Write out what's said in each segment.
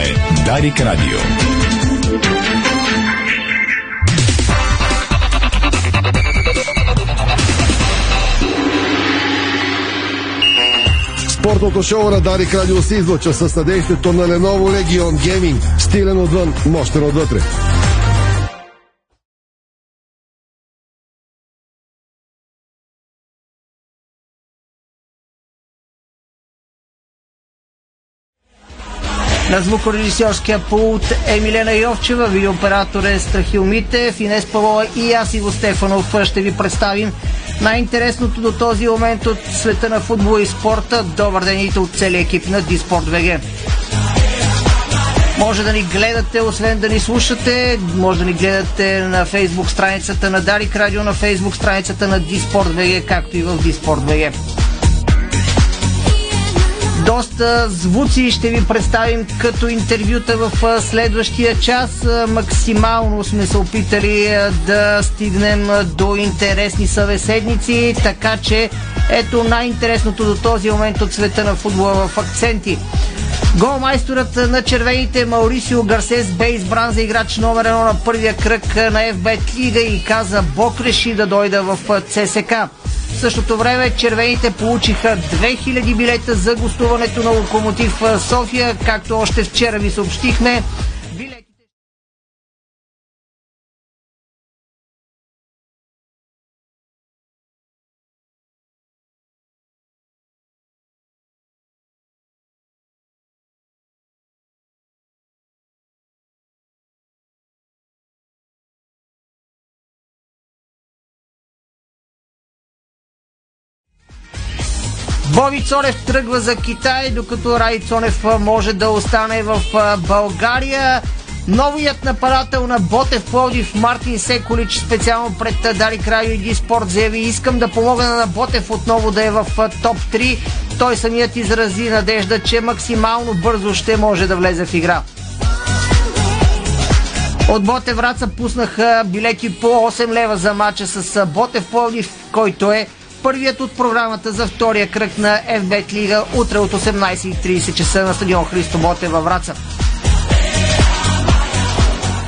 е Дарик Радио. Спортното шоу на Дарик Радио се излъчва със съдействието на Lenovo Legion Gaming. Стилен отвън, мощен отвътре. На звукорежисьорския пулт е Милена Йовчева, видеооператор е Страхил Митев, Инес Павлова и аз Иво Стефанов ще ви представим най-интересното до този момент от света на футбола и спорта. Добър ден от целия екип на Диспорт ВГ. Може да ни гледате, освен да ни слушате, може да ни гледате на фейсбук страницата на Дарик Радио, на фейсбук страницата на Диспорт ВГ, както и в Диспорт ВГ. Доста звуци ще ви представим като интервюта в следващия час. Максимално сме се опитали да стигнем до интересни събеседници, така че ето най-интересното до този момент от света на футбола в акценти. Голмайсторът на червените Маурисио Гарсес бе избран за играч номер едно на първия кръг на FBET Лига и каза Бог реши да дойда в ЦСК. В същото време червените получиха 2000 билета за гостуването на Локомотив София, както още вчера ви съобщихме. Боби Цонев тръгва за Китай, докато Рай Цонев може да остане в България. Новият нападател на Ботев Плодив Мартин Секолич специално пред Дари Крайо и Диспорт заяви искам да помогна на Ботев отново да е в топ 3. Той самият изрази надежда, че максимално бързо ще може да влезе в игра. От Ботев Враца пуснаха билети по 8 лева за матча с Ботев Плодив, който е първият от програмата за втория кръг на FBET Лига утре от 18.30 часа на стадион Христо Боте във Враца.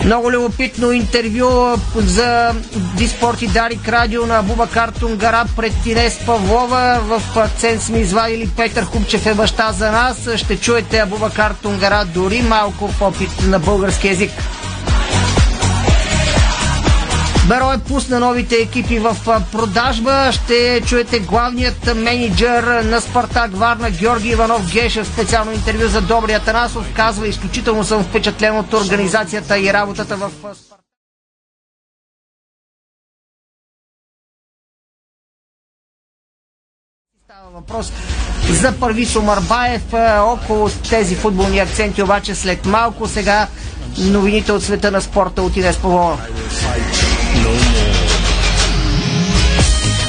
Много любопитно интервю за Диспорт и Дарик Радио на Бубакар Тунгара пред Тинес Павлова. В цен сме извадили Петър Хубчев е баща за нас. Ще чуете Абубакар Тунгара дори малко в опит на български язик. Берой пусна новите екипи в продажба. Ще чуете главният менеджер на Спартак Варна Георги Иванов Гешев. Специално интервю за Добрия Танасов. Казва, изключително съм впечатлен от организацията и работата в Спартак. Въпрос за Първисо Марбаев. Около тези футболни акценти обаче след малко сега новините от света на спорта от Инес Павлова.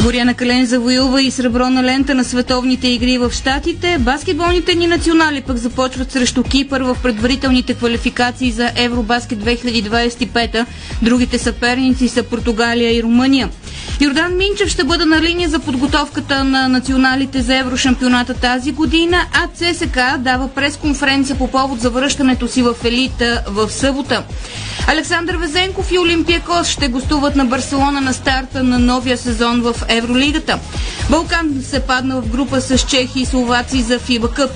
Боряна Кален завоюва и среброна лента на световните игри в Штатите. Баскетболните ни национали пък започват срещу Кипър в предварителните квалификации за Евробаскет 2025. Другите съперници са Португалия и Румъния. Йордан Минчев ще бъде на линия за подготовката на националите за Еврошампионата тази година, а ЦСК дава пресконференция по повод за връщането си в елита в събота. Александър Везенков и Олимпиакос ще гостуват на Барселона на старта на новия сезон в Евролигата. Балкан се падна в група с Чехи и Словаци за Фиба Къп.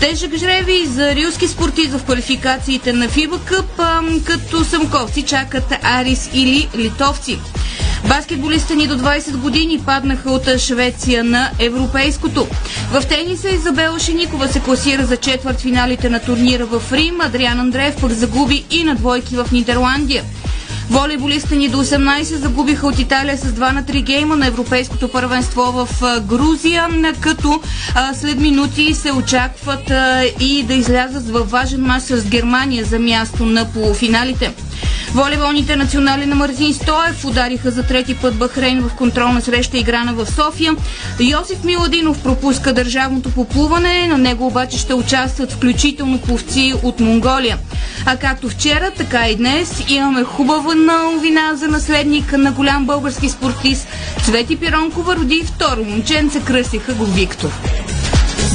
Тежък жреви за рилски спортист в квалификациите на Фиба Къп, като самковци чакат Арис или литовци. Баскетболистите ни до 20 години паднаха от Швеция на европейското. В тениса Изабела Шеникова се класира за четвърт финалите на турнира в Рим. Адриан Андреев пък загуби и на двойки в Нидерландия. Волейболистите ни до 18 загубиха от Италия с 2 на 3 гейма на Европейското първенство в Грузия, като след минути се очакват и да излязат във важен мач с Германия за място на полуфиналите. Волейболните национали на Мартин Стоев удариха за трети път Бахрейн в контролна среща играна в София. Йосиф Миладинов пропуска държавното поплуване, на него обаче ще участват включително пловци от Монголия. А както вчера, така и днес имаме хубава новина за наследник на голям български спортист. Цвети Пиронкова роди второ момченце, кръстиха го Виктор.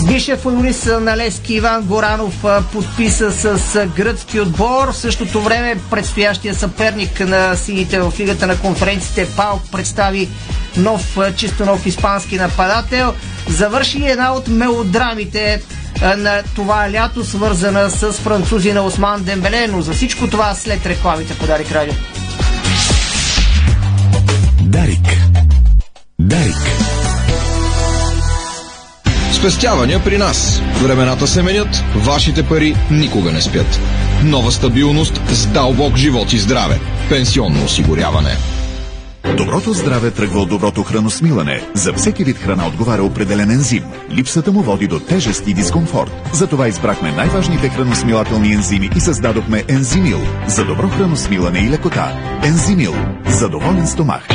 Бившият футболист на Лески Иван Горанов подписа с гръцки отбор. В същото време предстоящия съперник на сините в Лигата на конференциите Паук представи нов, чисто нов испански нападател. Завърши една от мелодрамите на това лято, свързана с французи на Осман Дембеле, но за всичко това след рекламите подари Радио. Дарик. Дарик. Спестявания при нас. Времената се менят, вашите пари никога не спят. Нова стабилност с дълбок живот и здраве. Пенсионно осигуряване. Доброто здраве тръгва от доброто храносмилане. За всеки вид храна отговаря определен ензим. Липсата му води до тежест и дискомфорт. Затова избрахме най-важните храносмилателни ензими и създадохме Ензимил за добро храносмилане и лекота. Ензимил. За доволен стомах.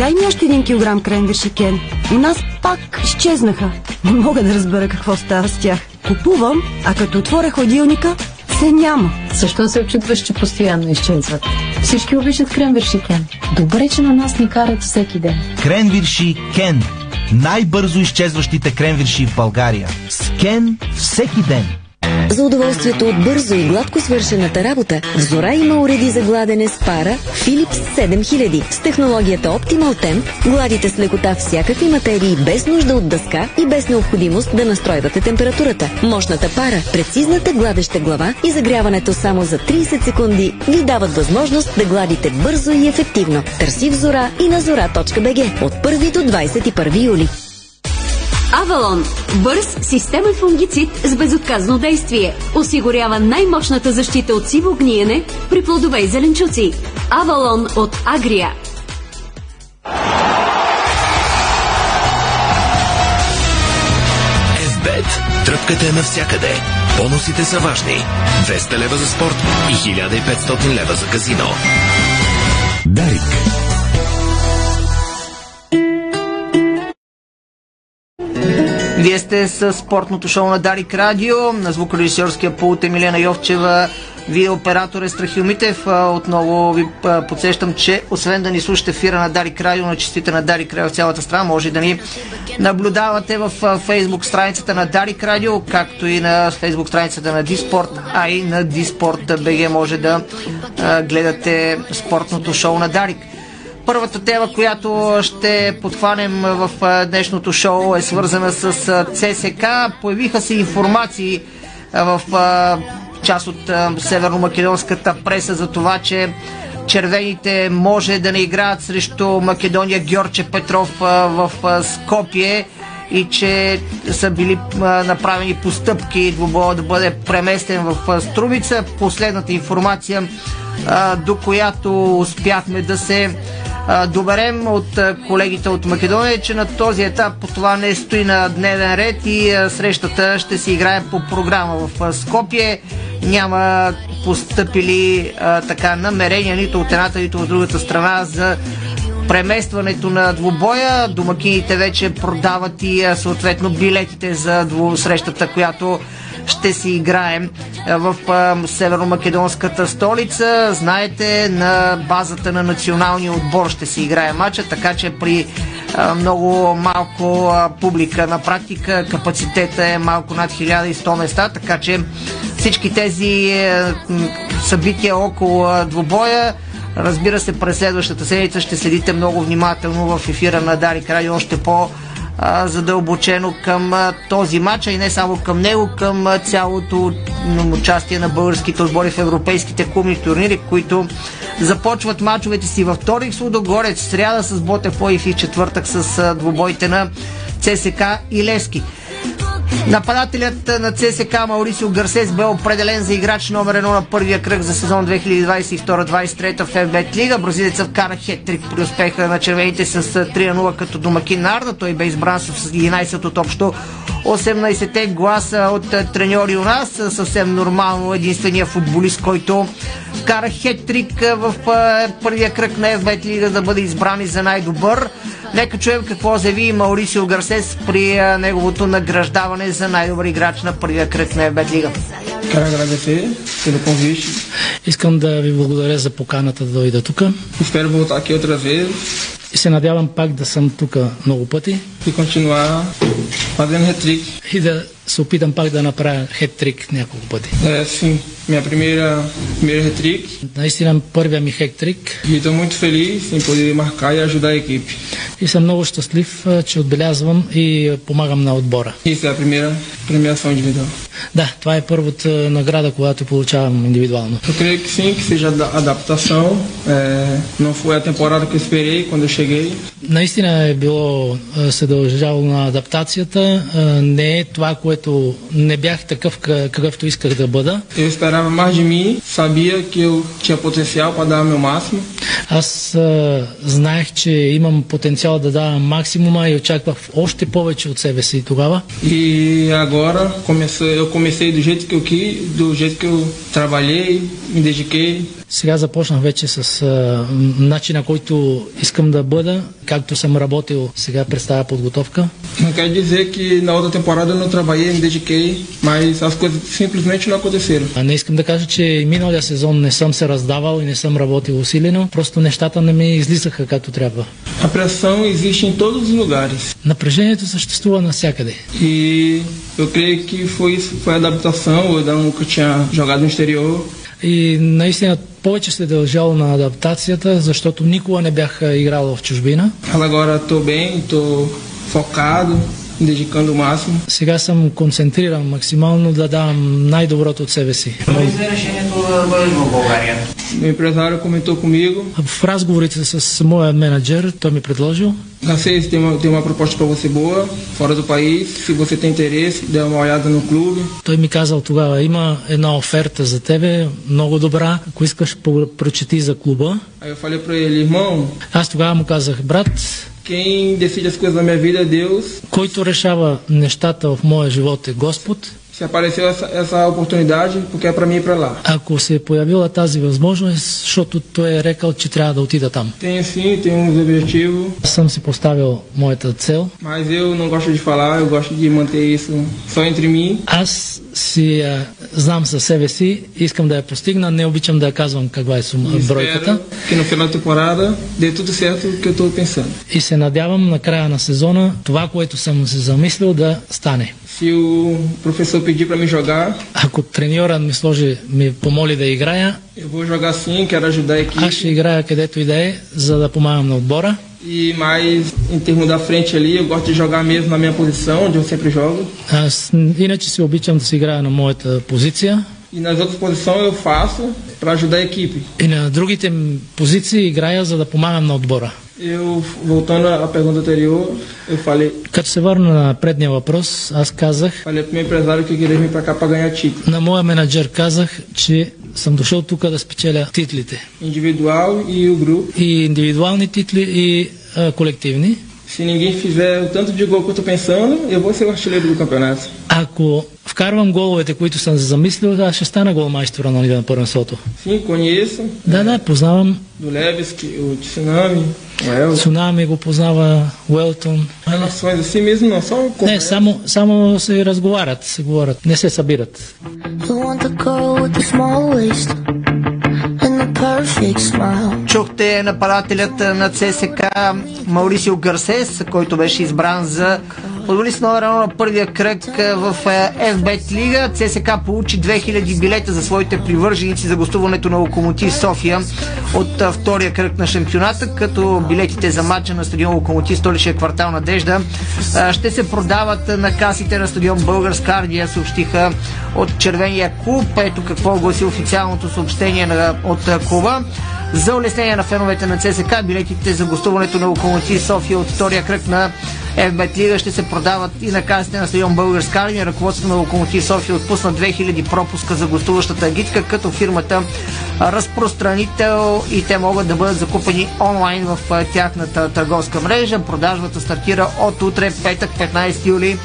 Дай ми още един килограм кренвирши, Кен. У нас пак изчезнаха. Не мога да разбера какво става с тях. Купувам, а като отворя ходилника, се няма. Защо се очудваш, че постоянно изчезват? Всички обичат кренвирши Кен. Добре, че на нас ни карат всеки ден. Кренвирши Кен. Най-бързо изчезващите кренвирши в България. С Кен всеки ден. За удоволствието от бързо и гладко свършената работа, в Зора има уреди за гладене с пара Philips 7000 с технологията Optimal Temp. Гладите с лекота всякакви материи без нужда от дъска и без необходимост да настройвате температурата. Мощната пара, прецизната гладеща глава и загряването само за 30 секунди ви дават възможност да гладите бързо и ефективно. Търси в Зора и на zora.bg от 1 до 21 юли. Авалон. Бърз системен фунгицид с безотказно действие. Осигурява най-мощната защита от сиво гниене при плодове и зеленчуци. Авалон от Агрия. FBET. Тръпката е навсякъде. Бонусите са важни. 200 лева за спорт и 1500 лева за казино. Дарик. Вие сте с спортното шоу на Дарик Радио, на звукорежисьорския пулт Емилена Йовчева, вие оператор е Страхил Митев. Отново ви подсещам, че освен да ни слушате ефира на Дарик Радио, на частите на Дарик Радио в цялата страна, може да ни наблюдавате в фейсбук страницата на Дарик Радио, както и на фейсбук страницата на Диспорт, а и на Диспорт БГ може да гледате спортното шоу на Дарик. Първата тема, която ще подхванем в днешното шоу е свързана с ЦСК. Появиха се информации в част от северно-македонската преса за това, че червените може да не играят срещу Македония Георче Петров в Скопие и че са били направени постъпки двубоя да бъде преместен в Струмица. Последната информация, до която успяхме да се доберем от колегите от Македония, че на този етап по това не стои на дневен ред и срещата ще се играе по програма в Скопие. Няма постъпили така намерения нито от едната, нито от другата страна за преместването на двубоя. Домакините вече продават и съответно билетите за срещата, която ще си играем в северо-македонската столица. Знаете, на базата на националния отбор ще се играе матча, така че при много малко публика на практика капацитета е малко над 1100 места, така че всички тези събития около двубоя Разбира се, през следващата седмица ще следите много внимателно в ефира на Дарик Радио още по- задълбочено към този матч, и не само към него, към цялото участие на българските отбори в европейските клубни турнири, които започват мачовете си във вторник с Удогорец, сряда с Ботев и в четвъртък с двубоите на ЦСК и Лески. Нападателят на ЦСК Маурисио Гарсес бе определен за играч номер едно на първия кръг за сезон 2022-2023 в FBET Лига. Бразилецът вкара хеттрик при успеха на червените с 3-0 като домакин на Арда. Той бе избран с 11 от общо 18-те гласа от треньори у нас. Съвсем нормално единствения футболист, който вкара хеттрик в първия кръг на FBET Лига да бъде избран и за най-добър. Нека чуем какво заяви Маурисио Гарсес при неговото награждаване за най-добър играч на първия кръг на Ебет Лига. Искам да ви благодаря за поканата да дойда тук. Espero voltar aqui outra vez. И се надявам пак да съм тук много пъти. И continuar fazendo hat-trick. И да се опитам пак да направя хет-трик няколко пъти. É, sim, minha primeira, primeira hat-trick. Наистина първия ми хет-трик. E estou muito feliz em poder marcar e ajudar a equipe. И съм много щастлив, че отбелязвам и помагам на отбора. É a primeira premiação individual. Да, това е първата награда, която получавам индивидуално. Eu creio que sim, que seja ada- adaptação. É, não foi a temporada que eu esperei quando eu cheguei. Наистина е било, се дължало на адаптацията. Не е това, което не бях такъв, ка- какъвто исках да бъда. Eu esperava mais de mim, sabia que eu tinha potencial para dar o meu máximo. Аз а, знаех, че имам потенциал да давам максимума и очаквах още повече от себе си тогава. E agora comecei, eu comecei do jeito que eu quis, do jeito que eu trabalhei, me dediquei. Сега започнах вече с а, начина, който искам да бъда, както съм работил сега през тази подготовка. Não quer dizer que na outra temporada não trabalhei, me dediquei, mas as coisas simplesmente não aconteceram. А не искам да кажа, че и миналия сезон не съм се раздавал и не съм работил усилено, просто нещата не ми излизаха както трябва. A pressão existe em todos os lugares. Напрежението съществува навсякъде. E eu creio que foi isso, foi a adaptação. Eu nunca tinha jogado no exterior. И наистина повече се дължало на адаптацията, защото никога не бях играл в чужбина. Agora estou bem, estou focado, o máximo. Сега съм концентриран максимално да давам най-доброто от себе си. Какво взе решението да бъдеш в България? Empresário comentou comigo. В разговорите с моя менеджер той ми предложил Garcês, tem uma, tem uma proposta para você boa, fora do país. Se você tem interesse, dê uma olhada no clube. Той ми казал тогава, има една оферта за тебе, много добра, ако искаш прочети за клуба. Aí eu falei para ele, irmão, Аз тогава му казах, брат, quem decide as coisas na minha vida é Deus. който решава нещата в моя живот е Господ. Se apareceu essa, essa oportunidade, porque é para mim ir para lá. Ако се е появила тази възможност, защото той е рекал, че трябва да отида там. Tenho sim, tenho uns objetivos, Аз съм си поставил моята цел. mas eu não gosto de falar, eu gosto de manter isso só entre mim. Аз си а, знам със себе си, искам да я постигна, не обичам да я казвам каква е сум, E бройката. que no final da temporada dê tudo certo que eu estou pensando. И се надявам на края на сезона това, което съм се замислил да стане. Se o professor pedir para me jogar, Ако треньорът ми сложи, ми помоли да играя, eu vou jogar sim, quero ajudar a аз ще equipe. играя където и да е, за да помагам на отбора. E mais em termos da frente ali, eu gosto de jogar mesmo na minha posição, onde eu sempre jogo. Аз иначе си обичам да си играя на моята позиция. E nas outras posições eu faço para ajudar a equipe. И на другите позиции играя, за да помагам на отбора. Eu, voltando à pergunta anterior, eu falei, Като се върна на предния въпрос, аз казах, falei pro meu empresário que queria vir para cá para ganhar título. на моя менеджер казах, че съм дошъл тук да спечеля титлите. E o grupo. И индивидуални титли, и а, колективни. Se ninguém fizer o tanto de gol que eu tô pensando, eu vou ser o artilheiro do campeonato. Ако вкарвам головете, които съм замислил, аз ще стана голмайстора на, на първенството. Sim, conheço. Да, да, познавам. Do Levski, o Tsunami, o El. Цунами го познава, Уелтон. Relações assim mesmo, não, só Не, само, само се разговарят, се говорят, не се събират. You want the girl with the small Чухте нападателят на ЦСК Маурисио Гарсес, който беше избран за футболист номер едно на първия кръг в FBET Лига. ЦСК получи 2000 билета за своите привърженици за гостуването на Локомотив София от втория кръг на шампионата, като билетите за матча на стадион Локомотив столичния квартал Надежда ще се продават на касите на стадион Българска армия, съобщиха от Червения клуб. Ето какво гласи официалното съобщение от клуба. За улеснение на феновете на ЦСК, билетите за гостуването на Локомотив София от втория кръг на FBET Лига ще се продават и на касите на стадион Българска армия. Ръководството на Локомотив София отпусна 2000 пропуска за гостуващата агитка, като фирмата разпространител и те могат да бъдат закупени онлайн в тяхната търговска мрежа. Продажбата стартира от утре, петък, 15 юли,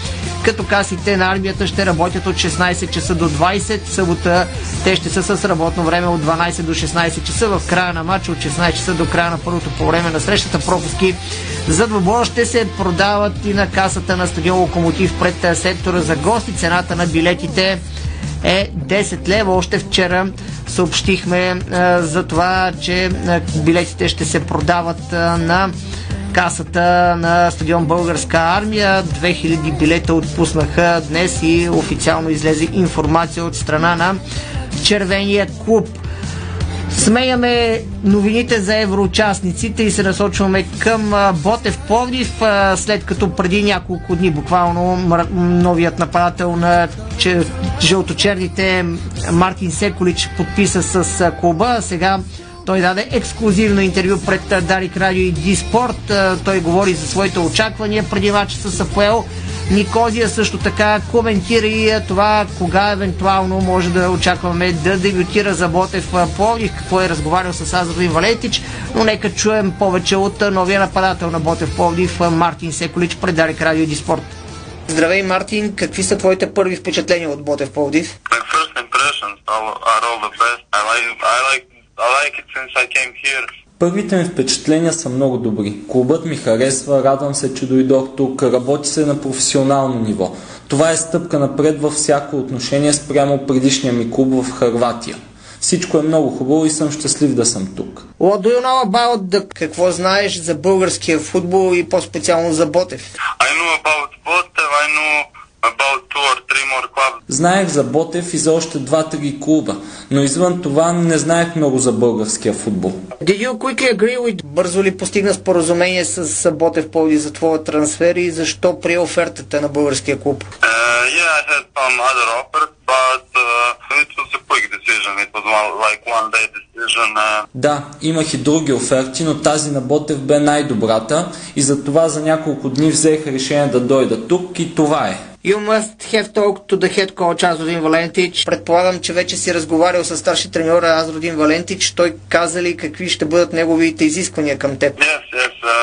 като касите на армията ще работят от 16 часа до 20. Събота те ще са с работно време от 12 до 16 часа. В края на матча от 16 часа до края на първото по време на срещата пропуски за двобоя ще се продават и на касата на стадион Локомотив пред сектора за гости. Цената на билетите е 10 лева. Още вчера съобщихме а, за това, че а, билетите ще се продават а, на касата на стадион Българска армия. 2000 билета отпуснаха днес и официално излезе информация от страна на Червения клуб. Сменяме новините за евроучастниците и се насочваме към Ботев Пловдив, след като преди няколко дни буквално новият нападател на жълточерните Мартин Секолич подписа с клуба. Сега той даде ексклюзивно интервю пред Дарик Радио и Диспорт. Той говори за своите очаквания преди матча с Апоел. Никозия също така коментира и това кога евентуално може да очакваме да дебютира за Ботев Пловдив, какво е разговарял с Азровин Валетич, но нека чуем повече от новия нападател на Ботев Пловдив Мартин Секолич пред Дарик Радио и Диспорт. Здравей, Мартин! Какви са твоите първи впечатления от Ботев Пловдив? Първите ми впечатления са много добри. Клубът ми харесва, радвам се, че дойдох тук, работи се на професионално ниво. Това е стъпка напред във всяко отношение спрямо предишния ми клуб в Харватия. Всичко е много хубаво и съм щастлив да съм тук. What do you know about the... Какво знаеш за българския футбол и по-специално за Ботев? I know about Botev, I know Знаех за Ботев и за още два-три клуба, но извън това не знаех много за българския футбол. Did you quickly agree with... Бързо ли постигна споразумение с Ботев Повди за твоя трансфер и защо при офертата на българския клуб? Uh, yeah, I had some other offers, but uh, it was a quick decision. It was one, like one day decision. Uh... Да, имах и други оферти, но тази на Ботев бе най-добрата и за това за няколко дни взех решение да дойда тук и това е. You must have talked to the head coach Азродин Валентич. Предполагам, че вече си разговарял с старши треньора Азродин Валентич. Той каза ли какви ще бъдат неговите изисквания към теб? Yes, yes. Uh,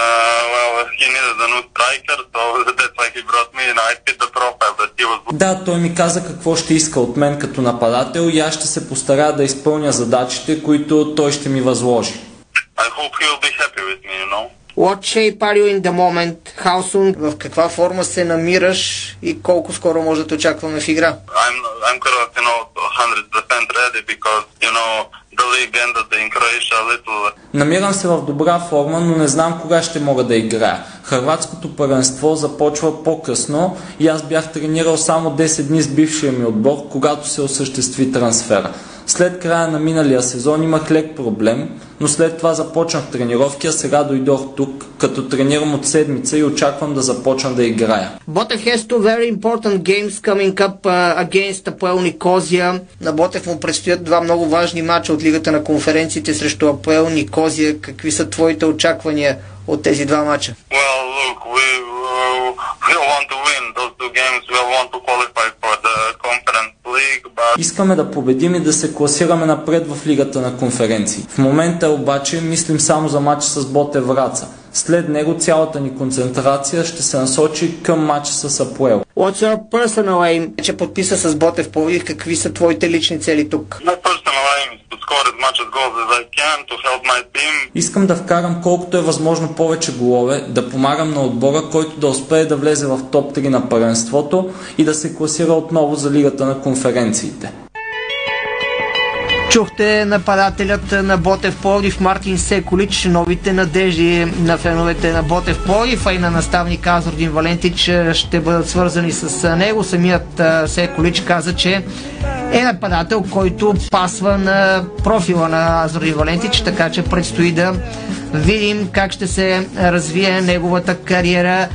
well, he needed a new striker, so that's why he brought me and I fit the profile that he was... Да, той ми каза какво ще иска от мен като нападател и аз ще се постаря да изпълня задачите, които той ще ми възложи. I hope he will be happy with me, you know. What shape are you in the moment? How soon? В каква форма се намираш и колко скоро може да те очакваме в игра? I'm, I'm currently not 100% ready because, you know, the league ended in Croatia a little... Намирам се в добра форма, но не знам кога ще мога да играя. Хрватското първенство започва по-късно и аз бях тренирал само 10 дни с бившия ми отбор, когато се осъществи трансфера. След края на миналия сезон имах лек проблем, но след това започнах тренировки, а сега дойдох тук, като тренирам от седмица и очаквам да започна да играя. Ботев has two very important games coming up uh, against Апоел Никозия. На Ботев му предстоят два много важни мача от Лигата на конференциите срещу Апоел Никозия. Какви са твоите очаквания от тези два мача? Well, look, we, uh, we want to win those two games. We want to qualify for the conference league, but... Искаме да победим и да се класираме напред в Лигата на конференции. В момента обаче мислим само за матча с Боте Враца. След него цялата ни концентрация ще се насочи към матча с Апуел. What's your personal aim? Че подписа с Ботев Пловдив, какви са твоите лични цели тук? Искам да вкарам колкото е възможно повече голове, да помагам на отбора, който да успее да влезе в топ 3 на паренството и да се класира отново за Лигата на конференциите. Чухте нападателят на Ботев Пловдив Мартин Секолич, новите надежди на феновете на Ботев Пловдив, а и на наставник Азордин Валентич ще бъдат свързани с него. Самият Секолич каза, че е нападател, който пасва на профила на Азордин Валентич, така че предстои да видим как ще се развие неговата кариера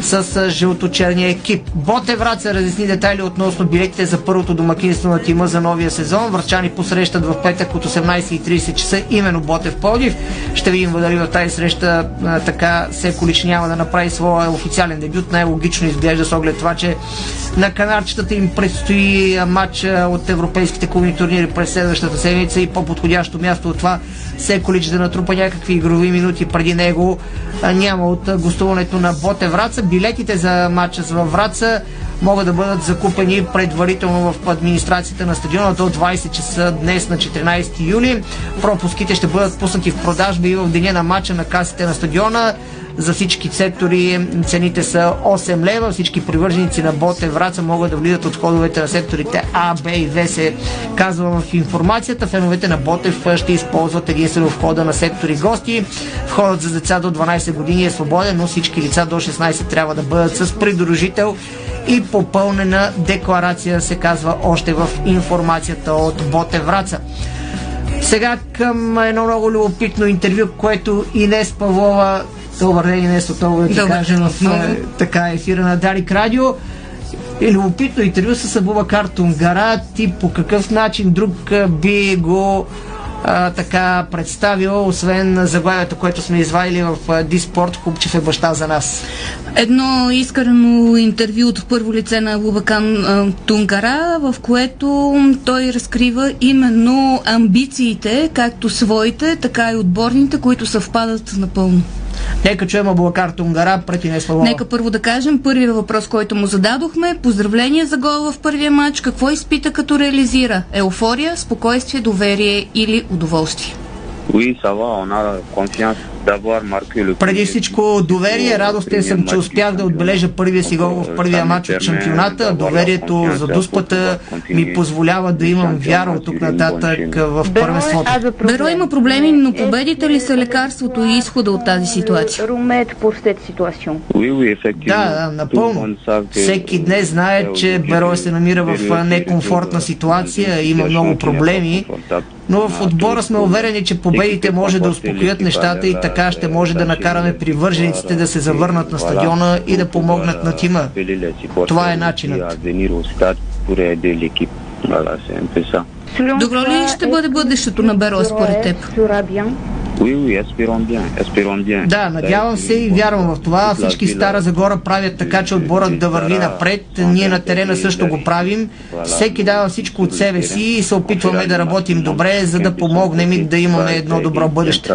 с жълточерния екип. Боте Враца разясни детайли относно билетите за първото домакинство на тима за новия сезон. Врачани посрещат в петък от 18.30 часа именно Ботев Пловдив. Ще видим дали в тази среща така Секолич няма да направи своя официален дебют. Най-логично изглежда с оглед това, че на канарчетата им предстои матч от европейските клубни турнири през следващата седмица и по-подходящо място от това Секолич да натрупа някакви игрови минути преди него няма от гостуването на Боте Враца. Билетите за матча с във Враца могат да бъдат закупени предварително в администрацията на стадиона до 20 часа днес на 14 юли. Пропуските ще бъдат пуснати в продажба и в деня на матча на касите на стадиона. За всички сектори цените са 8 лева. Всички привърженици на Боте Враца могат да влизат от входовете на секторите А, Б и В се казва в информацията. Феновете на Ботев ще използват единствено входа на сектори гости. Входът за деца до 12 години е свободен, но всички лица до 16 трябва да бъдат с придружител и попълнена декларация се казва още в информацията от Боте Враца. Сега към едно много любопитно интервю, което Инес Павлова Добър ден, Инес, отново да ти кажем в е, така ефира на Дарик Радио. И любопитно интервю с Абубакар Тунгара. Ти по какъв начин друг а, би го а, така представил, освен заглавието, което сме извадили в Диспорт, Хубчев е баща за нас. Едно искрено интервю от първо лице на Лубакан Тунгара, в което той разкрива именно амбициите, както своите, така и отборните, които съвпадат напълно. Нека чуем Абубакар Тунгара пред Инес Павлова. Нека първо да кажем първият въпрос, който му зададохме. Поздравления за гол в първия матч. Какво изпита като реализира? Еуфория, спокойствие, доверие или удоволствие? Oui, ça va, on a confiance Преди всичко доверие, радостен съм, че успях да отбележа първия си гол в първия матч от шампионата. Доверието за дуспата ми позволява да имам вяра от тук нататък в първенството. Беро има проблеми, но победите ли са лекарството и изхода от тази ситуация? Да, да, напълно. Всеки днес знае, че Берой се намира в некомфортна ситуация, има много проблеми, но в отбора сме уверени, че победите може да успокоят нещата и така ще може да накараме привържениците да се завърнат на стадиона и да помогнат на тима. Това е начинът. Добро ли ще бъде бъдещето на Беро според теб? Oui, oui, espérons bien, espérons bien. Да, надявам се и вярвам в това. Всички Стара Загора правят така, че отборът да върви напред. Ние на терена също го правим. Всеки дава всичко от себе си и се опитваме да работим добре, за да помогнем и да имаме едно добро бъдеще.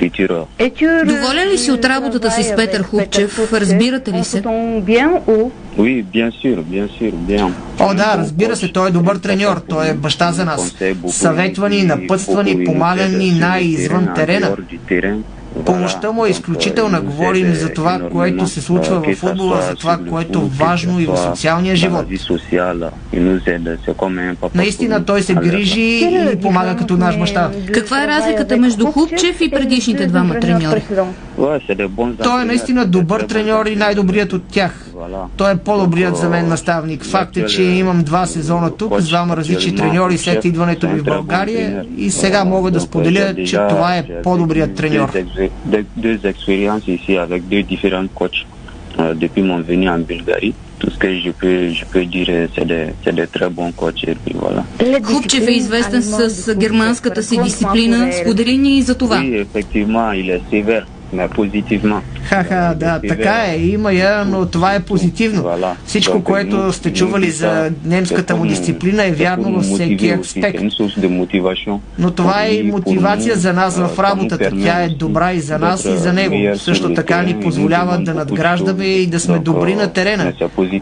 Future. Доволен ли си от работата си с Петър Хубчев? Разбирате ли се? Oui, bien sûr, bien sûr, bien. О, да, разбира се, той е добър треньор, той е баща за нас. Съветва ни, напътства ни, помага ни на и извън терена. Помощта му е изключителна. Говорим за това, което се случва в футбола, за това, което е важно и в социалния живот. Наистина той се грижи и помага като наш баща. Каква е разликата между Хубчев и предишните двама треньори? Той е наистина добър треньор и най-добрият от тях. Той е по-добрият за мен наставник. Факт е, че имам два сезона тук с двама различни треньори след идването ми в България и сега мога да споделя, че това е по-добрият треньор. Depuis mon venue en Bulgarie. Tout ce que je peux, je peux dire, c'est des, c'est des très bons coachs et puis voilà. Хубчев е известен с германската си дисциплина. Сподели ни и за това. Oui, effectivement, il est sévère, mais positivement. Ха-ха, да, така е, има я, но това е позитивно. Всичко, което сте чували за немската му дисциплина е вярно във всеки аспект. Но това е и мотивация за нас в работата. Тя е добра и за нас, и за него. Също така ни позволява да надграждаме и да сме добри на терена.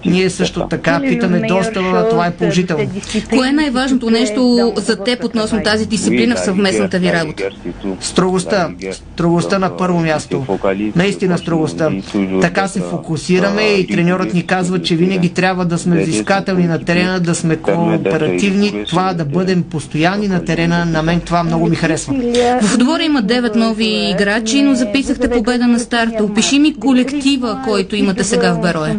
Ние също така питаме доста, но това е положително. Кое е най-важното нещо за теб относно тази дисциплина в съвместната ви работа? Строгостта. Строгостта на първо място. Наистина строгостта. Така се фокусираме и треньорът ни казва, че винаги трябва да сме взискателни на терена, да сме кооперативни, това да бъдем постоянни на терена. На мен това много ми харесва. В отбора има 9 нови играчи, но записахте победа на старта. Опиши ми колектива, който имате сега в Берое.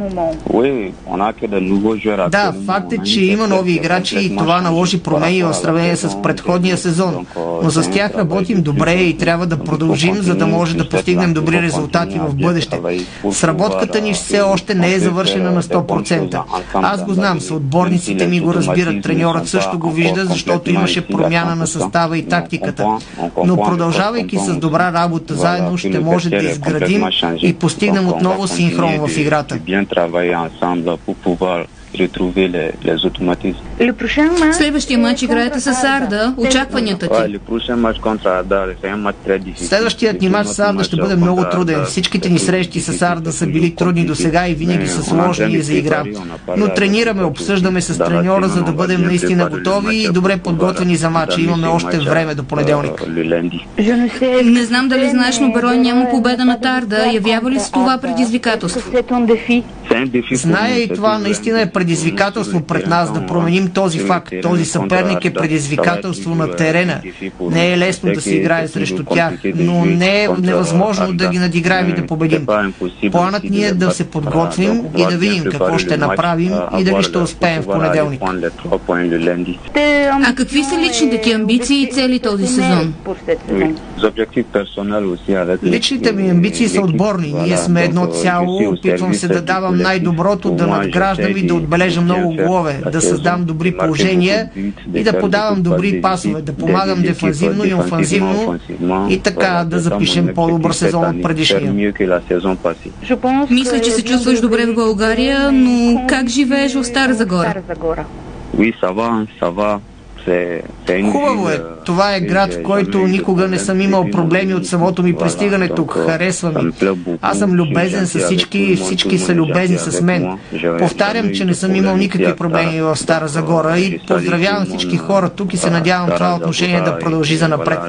Да, факт е, че има нови играчи и това наложи промени в сравнение с предходния сезон. Но с тях работим добре и трябва да продължим, за да може да постигнем добри резултати в бъдеще. Сработката ни все още не е завършена на 100%. Аз го знам, съотборниците ми го разбират, треньорът също го вижда, защото имаше промяна на състава и тактиката. Но продължавайки с добра работа заедно, ще може да изградим и постигнем отново синхрон в играта. Retrouver les, les automatismes. Следващия матч играете с Арда. Очакванията ти. le prochain match contre Adar, c'est un match très difficile. Следващият ни мач с Арда ще бъде много труден. Всичките ни срещи с Арда са били трудни до сега и винаги са сложни за игра. Но тренираме, обсъждаме с треньора, за да бъдем наистина готови и добре подготвени за матча. Имаме още време до понеделник. Не знам дали знаеш, но Берой няма победа на Тарда. Явява ли се това предизвикателство? Зная и това наистина е предизвикателство пред нас да променим този факт. Този съперник е предизвикателство на терена. Не е лесно да се играе срещу тях, но не е невъзможно да ги надиграем и да победим. Планът ни е да се подготвим и да видим какво ще направим и дали ще успеем в понеделник. А какви са личните ти амбиции и цели този сезон? Личните ми амбиции са отборни. Ние сме едно цяло. Опитвам се да давам най-доброто, да надграждам и да отбележа много голове, да създам добри положения и да подавам добри пасове, да помагам дефанзивно и офанзивно и така да запишем по-добър сезон от предишния. Мисля, че се чувстваш добре в България, но как живееш в Стара Загора? Oui, ça va, ça va. C'est une Хубаво е. Това е град, в който никога не съм имал проблеми от самото ми пристигане тук. Харесва ми. Аз съм любезен с всички и всички са любезни с мен. Повтарям, че не съм имал никакви проблеми в Стара Загора и поздравявам всички хора тук и се надявам това отношение да продължи за напред.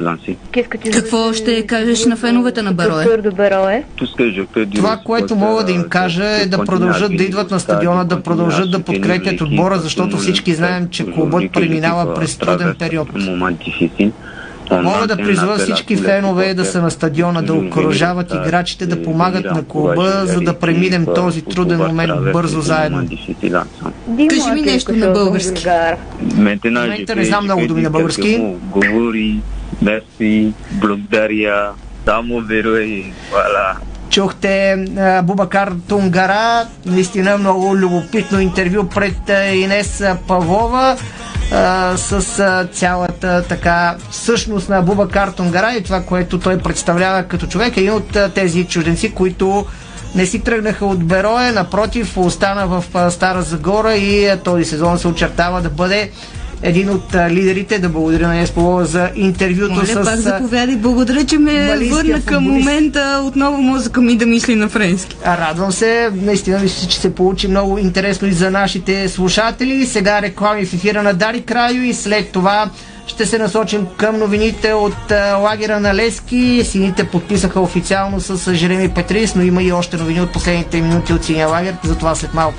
Lancée. Какво ще кажеш на феновете на peux dire Това, което мога да им кажа е да продължат да идват на стадиона, да продължат да подкрепят отбора, защото всички знаем, че клубът преминава през труден период. Мога да призова всички фенове да са на стадиона, да окоръжават играчите, да помагат на клуба, за да преминем този труден момент бързо заедно. Кажи ми нещо на български. Момента не знам много думи на български. Говори, мерси, благодаря, само веруй, voilà. Чухте Бубакар Тунгара, наистина много любопитно интервю пред Инес Павлова с цялата така същност на Бубакар Тунгара и това, което той представлява като човек. Е един от тези чужденци, които не си тръгнаха от Берое, напротив, остана в Стара Загора и този сезон се очертава да бъде един от лидерите. Да благодаря на Инес Павлова за интервюто Моля, с... пак заповядай. Благодаря, че ме върна към футболист. момента отново мозъка ми да мисли на френски. А, Радвам се. Наистина мисля, че се получи много интересно и за нашите слушатели. Сега реклами в ефира на Дари Крайо и след това ще се насочим към новините от лагера на Лески. Сините подписаха официално с Жереми Петрис, но има и още новини от последните минути от синия лагер. За това след малко.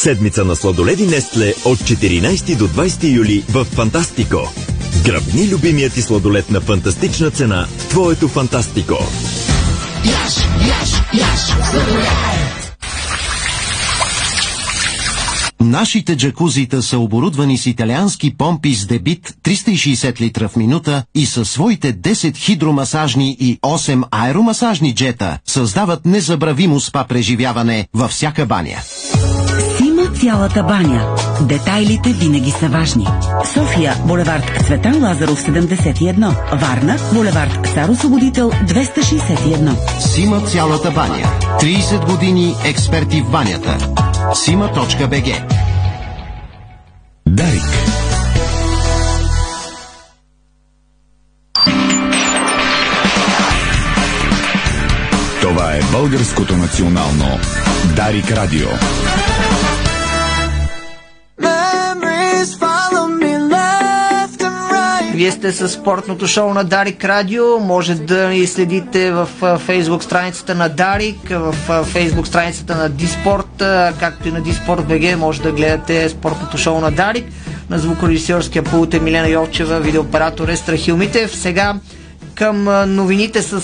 Седмица на сладоледи Нестле от 14 до 20 юли в Фантастико. Гръбни любимият ти сладолед на фантастична цена в твоето Фантастико. Нашите джакузита са оборудвани с италиански помпи с дебит 360 литра в минута и със своите 10 хидромасажни и 8 аеромасажни джета създават незабравимо спа преживяване във всяка баня. Цялата баня. Детайлите винаги са важни. София, булевард Цветан Лазаров 71. Варна, булевард Цар Освободител 261. Сима цялата баня. 30 години експерти в банята. Сима.бг Дарик. Това е българското национално Дарик Радио. Вие сте с спортното шоу на Дарик Радио. Може да ни следите в фейсбук страницата на Дарик, в фейсбук страницата на Диспорт, както и на Диспорт БГ. Може да гледате спортното шоу на Дарик. На звукорежисьорския пулт е Милена Йовчева, видеооператор е Страхил Митев. Сега към новините с,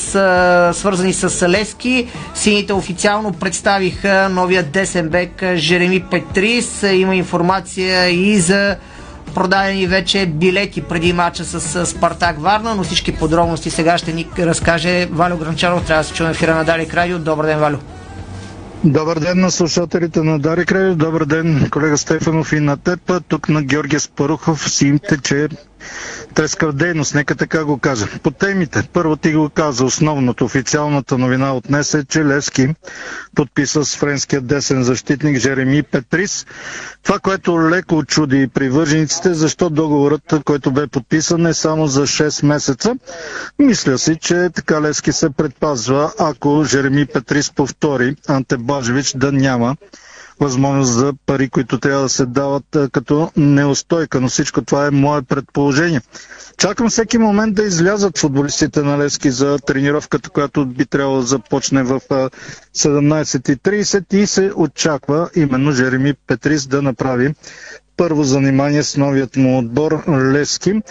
свързани с Лески. Сините официално представиха новия десен бек Жереми Петрис. Има информация и за продадени вече билети преди мача с Спартак Варна, но всички подробности сега ще ни разкаже Валю Гранчаров. Трябва да се чуем ефира на Дарик Радио. Добър ден, Валю. Добър ден на слушателите на Дарик Радио. Добър ден, колега Стефанов и на теб. Тук на Георгия Спарухов си им тече трескав дейност, нека така го кажа. По темите, първо ти го каза, основното, официалната новина от днес е, че Левски подписа с френския десен защитник Жереми Петрис. Това, което леко чуди привържениците, защо договорът, който бе подписан е само за 6 месеца. Мисля си, че така Левски се предпазва, ако Жереми Петрис повтори Анте Бажевич да няма възможност за пари, които трябва да се дават като неустойка, но всичко това е мое предположение. Чакам всеки момент да излязат футболистите на Левски за тренировката, която би трябвало да започне в 17.30 и се очаква именно Жереми Петрис да направи първо занимание с новият му отбор Лески.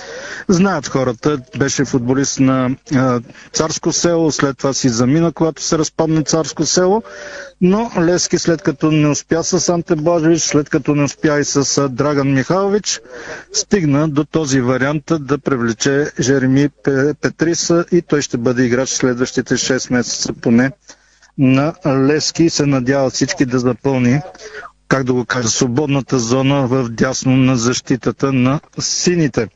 Знаят хората, беше футболист на а, Царско село, след това си замина, когато се разпадна Царско село, но Лески след като не успя с Анте Божевич, след като не успя и с Драган Михайлович, стигна до този вариант да привлече Жереми Петриса и той ще бъде играч следващите 6 месеца поне на Лески се надяват всички да запълни как да го кажа, свободната зона в дясно на защитата на сините.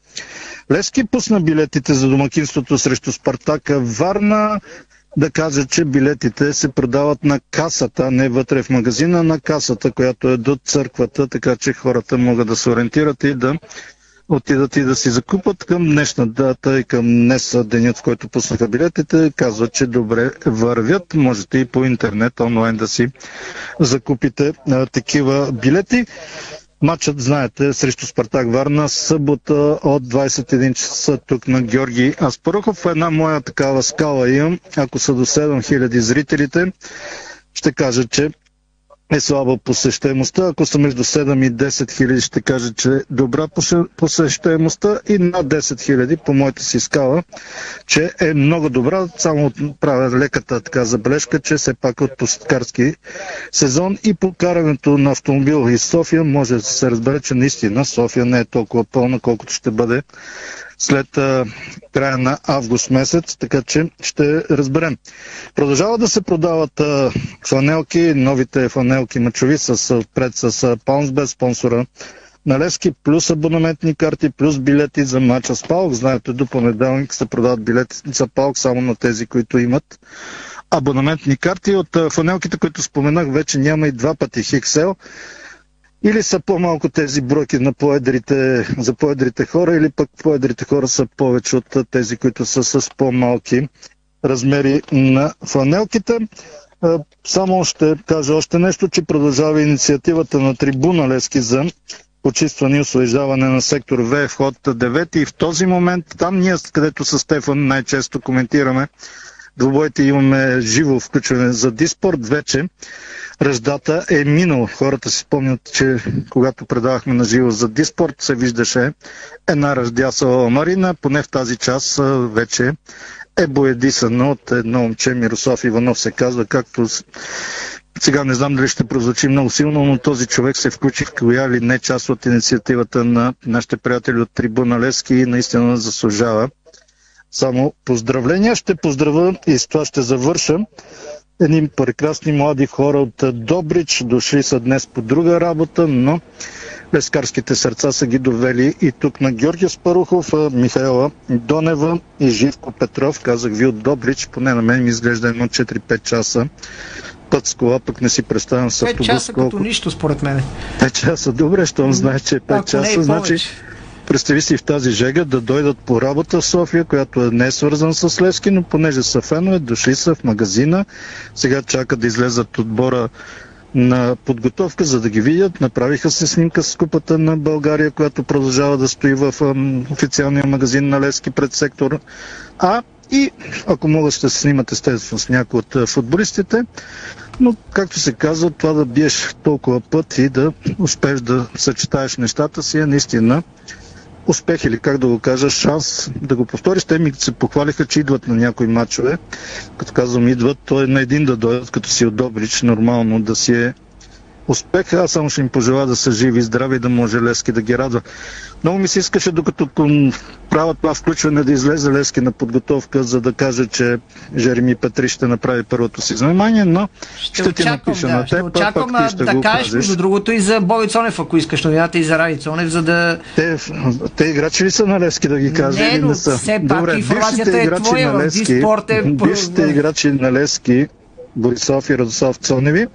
Лески пусна билетите за домакинството срещу Спартака Варна. Да кажа, че билетите се продават на касата, не вътре в магазина, на касата, която е до църквата, така че хората могат да се ориентират и да отидат и да си закупат към днешна дата и към днес денят, в който пуснаха билетите, казват, че добре вървят. Можете и по интернет, онлайн да си закупите а, такива билети. Матчът, знаете, срещу Спартак Варна, събота от 21 часа тук на Георги Аспарухов. Една моя такава скала имам. Ако са до 7000 зрителите, ще кажа, че е слаба посещаемостта. Ако са между 7 и 10 хиляди, ще кажа, че е добра посещаемостта и над 10 хиляди, по моята си скала, че е много добра. Само правя леката така забележка, че все пак от посеткарски сезон и по карането на автомобил из София може да се разбере, че наистина София не е толкова пълна, колкото ще бъде след а, края на август месец, така че ще разберем. Продължава да се продават а, фланелки, новите фланелки мачови с пред с Паунсбет, спонсора на Левски, плюс абонаментни карти, плюс билети за мача с Палк. Знаете, до понеделник се продават билети за Палк само на тези, които имат абонаментни карти. От фанелките, които споменах, вече няма и два пъти Хиксел. Или са по-малко тези бройки на поедрите, за поедрите хора, или пък поедрите хора са повече от тези, които са с по-малки размери на фланелките. Само ще кажа още нещо, че продължава инициативата на трибуна Лески за почистване и освежаване на сектор В, вход 9 и в този момент там ние, където с Стефан най-често коментираме двубоите имаме живо включване за Диспорт вече ръждата е минал. Хората си спомнят, че когато предавахме на живо за Диспорт, се виждаше една ръждясала Марина, поне в тази част вече е боедисана от едно момче, Мирослав Иванов се казва, както Сега не знам дали ще прозвучи много силно, но този човек се включи в коя или не част от инициативата на нашите приятели от Трибуна Лески и наистина заслужава. Само поздравления. Ще поздравя и с това ще завърша. Едни прекрасни млади хора от Добрич дошли са днес по друга работа, но лескарските сърца са ги довели и тук на Георгия Спарухов, Михаела Донева и Живко Петров. Казах ви от Добрич, поне на мен ми изглежда едно 4-5 часа път с кола, пък не си представям с 5 автобус. часа колко... като нищо, според мен. 5 часа, добре, щом знаеш, че е 5 Ако не часа, и значи повече. Представи си в тази жега да дойдат по работа в София, която не е свързана с Левски, но понеже са фенове, дошли са в магазина, сега чакат да излезат отбора на подготовка, за да ги видят. Направиха се снимка с купата на България, която продължава да стои в официалния магазин на Левски пред сектор А. И ако могат ще се снимат естествено с някои от футболистите. Но, както се казва, това да биеш толкова път и да успееш да съчетаеш нещата си е наистина успех или как да го кажа, шанс да го повториш. Те ми се похвалиха, че идват на някои матчове. Като казвам идват, то е на един да дойдат, като си от Добрич, нормално да си е успех. Аз само ще им пожела да са живи и здрави да може Лески да ги радва. Много ми се искаше, докато правят това включване, да излезе Лески на подготовка, за да каже, че Жереми Петри ще направи първото си занимание, но ще, ще ти очаквам, напиша да, на ще теб, а очаквам пък а, ти ще да го кажеш, между другото, и за Боби Цонев, ако искаш новината и за Ради Цонев, за да... Те, те играчи ли са на Лески да ги кажа Не, или не са? все пак информацията е играчи твоя, на Лески, е- бившите играчи на Лески, Борисов и Радослав Цоневи,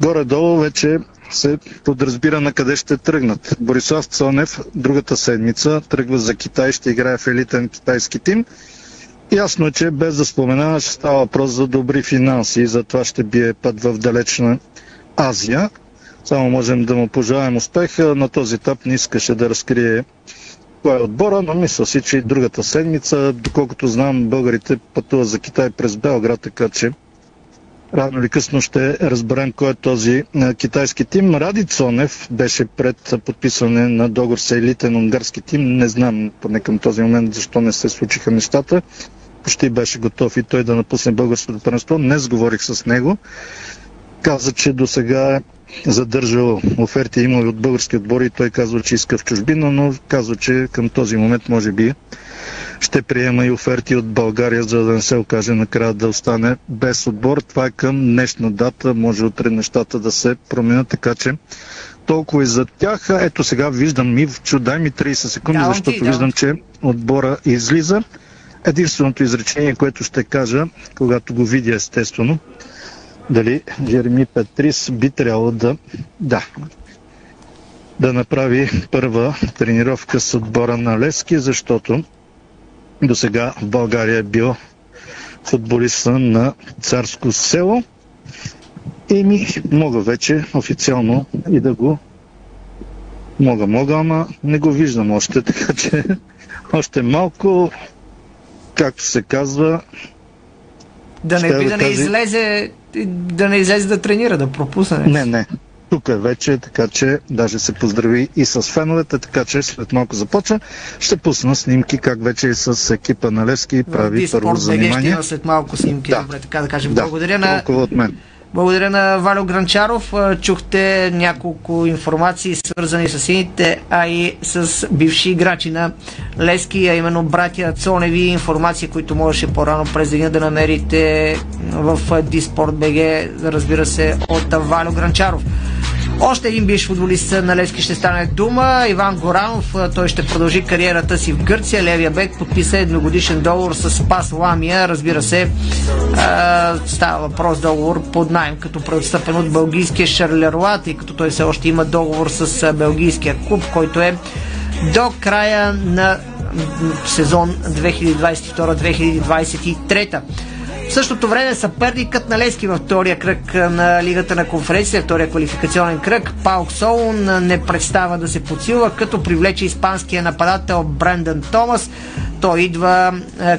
горе-долу вече се подразбира на къде ще тръгнат. Борислав Цонев другата седмица тръгва за Китай, ще играе в елитен китайски тим. Ясно е, че без да споменава, ще става въпрос за добри финанси, затова ще бие път в далечна Азия. Само можем да му пожелаем успех. На този етап не искаше да разкрие кой е отбора, но мисля си, че и другата седмица, доколкото знам, българите пътуват за Китай през Белград, така че рано или късно ще разберем кой е този китайски тим. Ради Цонев беше пред подписване на договор с елитен унгарски тим. Не знам поне към този момент защо не се случиха нещата. Почти беше готов и той да напусне българското първенство. Днес говорих с него. Каза, че до сега задържал оферти, имал от български отбори и той казва, че иска в чужбина, но казва, че към този момент може би ще приема и оферти от България, за да не се окаже накрая да остане без отбор. Това е към днешна дата. Може утре нещата да се променят, така че толкова и за тях. Ето сега виждам ми, дай ми 30 секунди, ти, защото виждам, че отбора излиза. Единственото изречение, което ще кажа, когато го видя естествено, дали Жереми Петрис би трябвало да, да, да направи първа тренировка с отбора на Лески, защото до сега в България е бил футболиста на Царско село и ми мога вече официално и да го мога, мога, ама не го виждам още, така че още малко, както се казва, Да не Ще би да да не излезе да не излезе да тренира, да пропусне. Не, не. Тук е вече, така че даже се поздрави и с феновете, така че след малко започва. Ще пусна снимки как вече и с екипа на Левски прави първо ще занимание. има след малко снимки, да. добре, така да кажем. Да, Благодаря на толкова от мен. Благодаря на Валю Гранчаров. Чухте няколко информации, свързани с сините, а и с бивши играчи на Лески, а именно братя Цоневи. Информации, които можеше по-рано през деня да намерите в Диспорт БГ, разбира се, от Валю Гранчаров. Още един бивш футболист на Левски ще стане дума. Иван Горанов, а, той ще продължи кариерата си в Гърция. Левия бек подписа едногодишен договор с Спас Ламия. Разбира се, а, става въпрос договор под найем, като предстъпен от белгийския Шарлеруа, тъй като той все още има договор с а, белгийския клуб, който е до края на сезон 2022-2023. В същото време съперникът на Лески във втория кръг на Лигата на конференция, втория квалификационен кръг, Паук Солун не представа да се подсилва, като привлече испанския нападател Брендън Томас. Той идва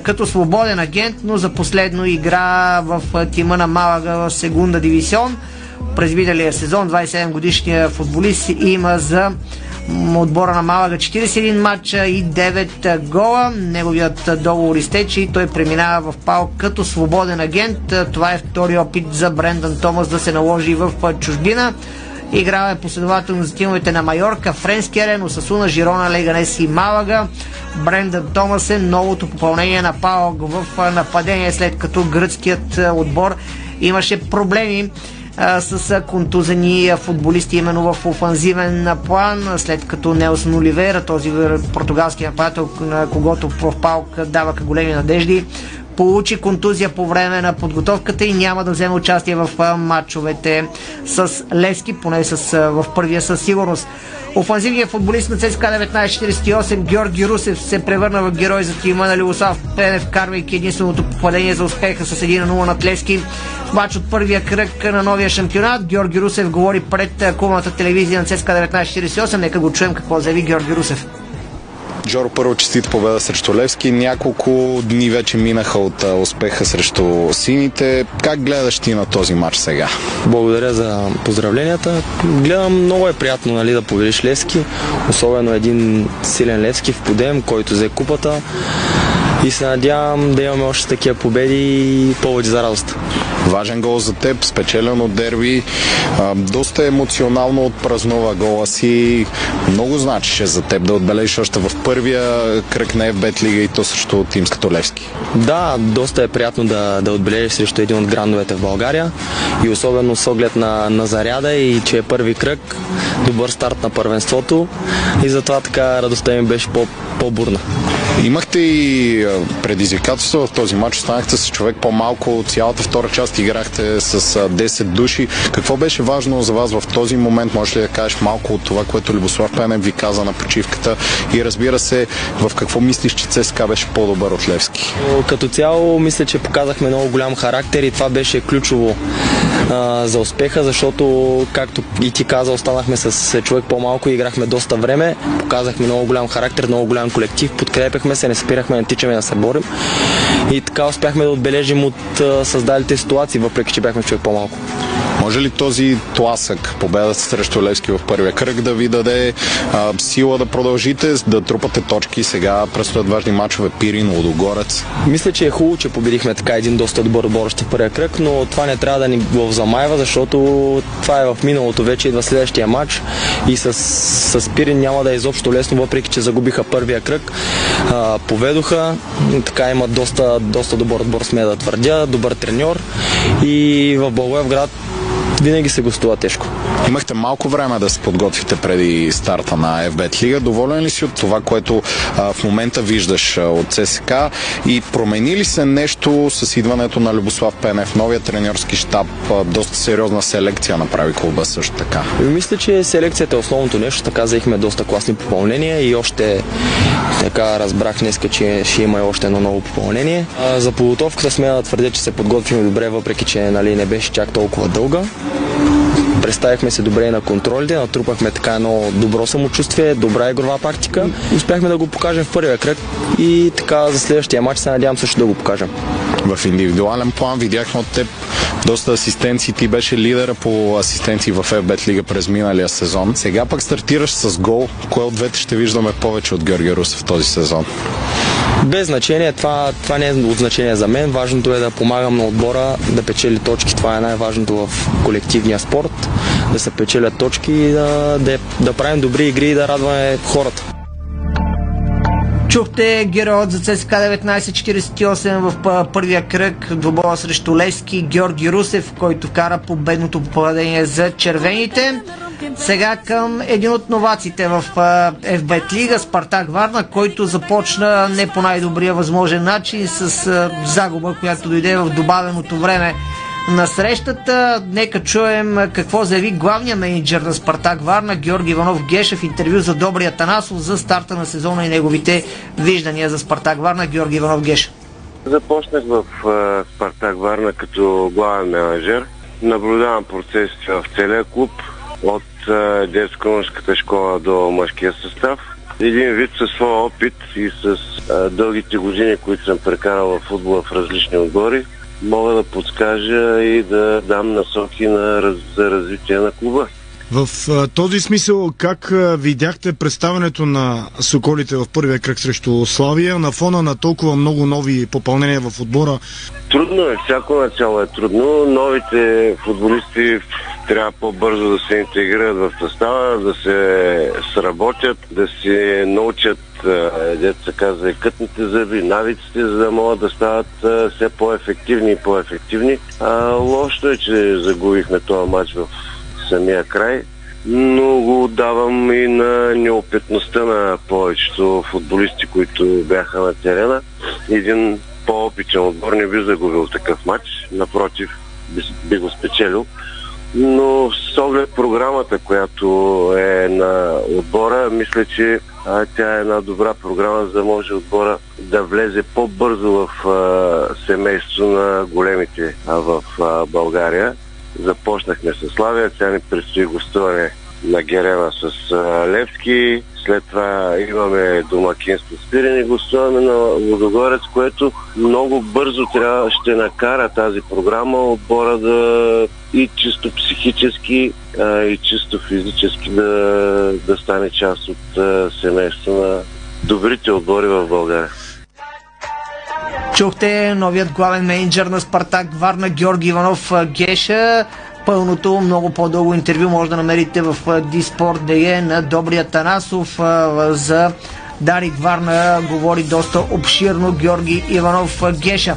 като свободен агент, но за последно игра в тима на Малага в Сегунда дивизион. През миналия сезон 27 годишния футболист има за отбора на Малага 41 матча и 9 гола. Неговият договор изтече и той преминава в ПАО като свободен агент. Това е втори опит за Брендан Томас да се наложи в чужбина. Играл е последователно за тимовете на Майорка, Френски Арен, Осасуна, Жирона, Леганес и Малага. Брендан Томас е новото попълнение на ПАОК в нападение, след като гръцкият отбор имаше проблеми а, с контузени футболисти именно в офанзивен план, след като Нелсон Оливера, този португалски нападател, на когото в Паук даваха големи надежди, получи контузия по време на подготовката и няма да вземе участие в матчовете с Левски, поне с, в първия със сигурност. Офанзивният футболист на ЦСКА 1948 Георги Русев се превърна в герой за тима на Любослав Пенев, карвайки единственото попадение за успеха с 1 0 над Левски. Матч от първия кръг на новия шампионат Георги Русев говори пред кулната телевизия на ЦСКА 1948. Нека го чуем какво заяви Георги Русев. Жоро, първо честит победа срещу Левски. Няколко дни вече минаха от успеха срещу сините. Как гледаш ти на този матч сега? Благодаря за поздравленията. Гледам, много е приятно нали, да победиш Левски. Особено един силен Левски в подем, който взе купата. И се надявам да имаме още такива победи и повече за радост. Важен гол за теб, спечелен от дерби. Доста емоционално отпразнува гола си. Много значише за теб да отбележиш още в първия кръг на FBET лига и то срещу Тимската Левски. Да, доста е приятно да, да отбележиш срещу един от грандовете в България и особено с оглед на, на заряда и че е първи кръг, добър старт на първенството и затова така радостта ми беше по, по-бурна. Имахте и предизвикателства в този матч. Останахте с човек по-малко. Цялата втора част играхте с 10 души. Какво беше важно за вас в този момент? Може ли да кажеш малко от това, което Любослав Пенев ви каза на почивката? И разбира се, в какво мислиш, че ЦСКА беше по-добър от Левски? Като цяло, мисля, че показахме много голям характер и това беше ключово а, за успеха, защото, както и ти каза, останахме с човек по-малко и играхме доста време. Показахме много голям характер, много голям колектив, подкрепяхме се, не спирахме, не тичаме да се борим. И така успяхме да отбележим от създалите ситуации, въпреки че бяхме човек по-малко. Може ли този тласък, победата срещу Левски в първия кръг да ви даде а, сила да продължите, да трупате точки? Сега предстоят важни мачове Пирин, Лодогорец. Мисля, че е хубаво, че победихме така един доста добър отбор в първия кръг, но това не трябва да ни го замайва, защото това е в миналото, вече идва следващия матч и с, с Пирин няма да е изобщо лесно, въпреки че загубиха първия кръг. А, поведоха, така имат доста, доста добър отбор, сме да твърдя, добър треньор и в Благоевград винаги се гостува тежко. Имахте малко време да се подготвите преди старта на FBET Лига. Доволен ли си от това, което а, в момента виждаш а, от ЦСК и промени ли се нещо с идването на Любослав Пенев, новия треньорски щаб, а, доста сериозна селекция направи клуба също така? Мисля, че селекцията е основното нещо, така заехме доста класни попълнения и още така разбрах днес, че ще има и още едно ново попълнение. А, за подготовката сме да твърдя, че се подготвим добре, въпреки че нали, не беше чак толкова дълга. Представихме се добре на контролите, натрупахме така едно добро самочувствие, добра игрова практика. Успяхме да го покажем в първия кръг и така за следващия матч се надявам също да го покажем. В индивидуален план видяхме от теб доста асистенции. Ти беше лидера по асистенции в FBET Лига през миналия сезон. Сега пък стартираш с гол. Кое от двете ще виждаме повече от Георги Русев този сезон? Без значение, това, това не е от значение за мен. Важното е да помагам на отбора да печели точки. Това е най-важното в колективния спорт. Да се печелят точки и да, да, да правим добри игри и да радваме хората. Чухте героят за ЦСКА 1948 в първия кръг двобоя срещу Левски Георги Русев, който вкара победното попадение за червените. Сега към един от новаците в FBET Лига, Спартак Варна, който започна не по най-добрия възможен начин с загуба, която дойде в добавеното време на срещата. Нека чуем какво заяви главният менеджер на Спартак Варна, Георги Иванов Гешев, интервю за Добрия Танасов за старта на сезона и неговите виждания за Спартак Варна. Георги Иванов Гешев. Започнах в Спартак Варна като главен менеджер. Наблюдавам процесите в целия клуб, от детско-мъжката школа до мъжкия състав. Един вид със своя опит и с дългите години, които съм прекарал в футбола в различни отбори, мога да подскажа и да дам насоки на, за развитие на клуба. В този смисъл, как видяхте представянето на Соколите в първия кръг срещу Славия на фона на толкова много нови попълнения в отбора? Трудно е, всяко начало е трудно. Новите футболисти трябва по-бързо да се интегрират в състава, да се сработят, да си научат деца казва и кътните зъби, навиците, за да могат да стават все по-ефективни и по-ефективни. А, лошо е, че загубихме този матч в самия край, но го давам и на неопитността на повечето футболисти, които бяха на терена. Един по-опитен отбор не би загубил такъв матч, напротив, би, би го спечелил. Но с оглед програмата, която е на отбора, мисля, че а, тя е една добра програма, за да може отбора да влезе по-бързо в а, семейство на големите а, в а, България. Започнахме с Славия, сега ни предстои гостуване на Герена с Левски. След това имаме домакинство с Пирин и гостуваме на Водогорец, което много бързо трябва, ще накара тази програма отбора да и чисто психически, а, и чисто физически да, да стане част от а, семейство на добрите отбори в България. Чухте новият главен менеджер на Спартак Варна Георги Иванов Геша. Пълното, много по-дълго интервю може да намерите в Диспорт ДГ на Добрия Танасов за Дарик Варна говори доста обширно Георги Иванов Геша.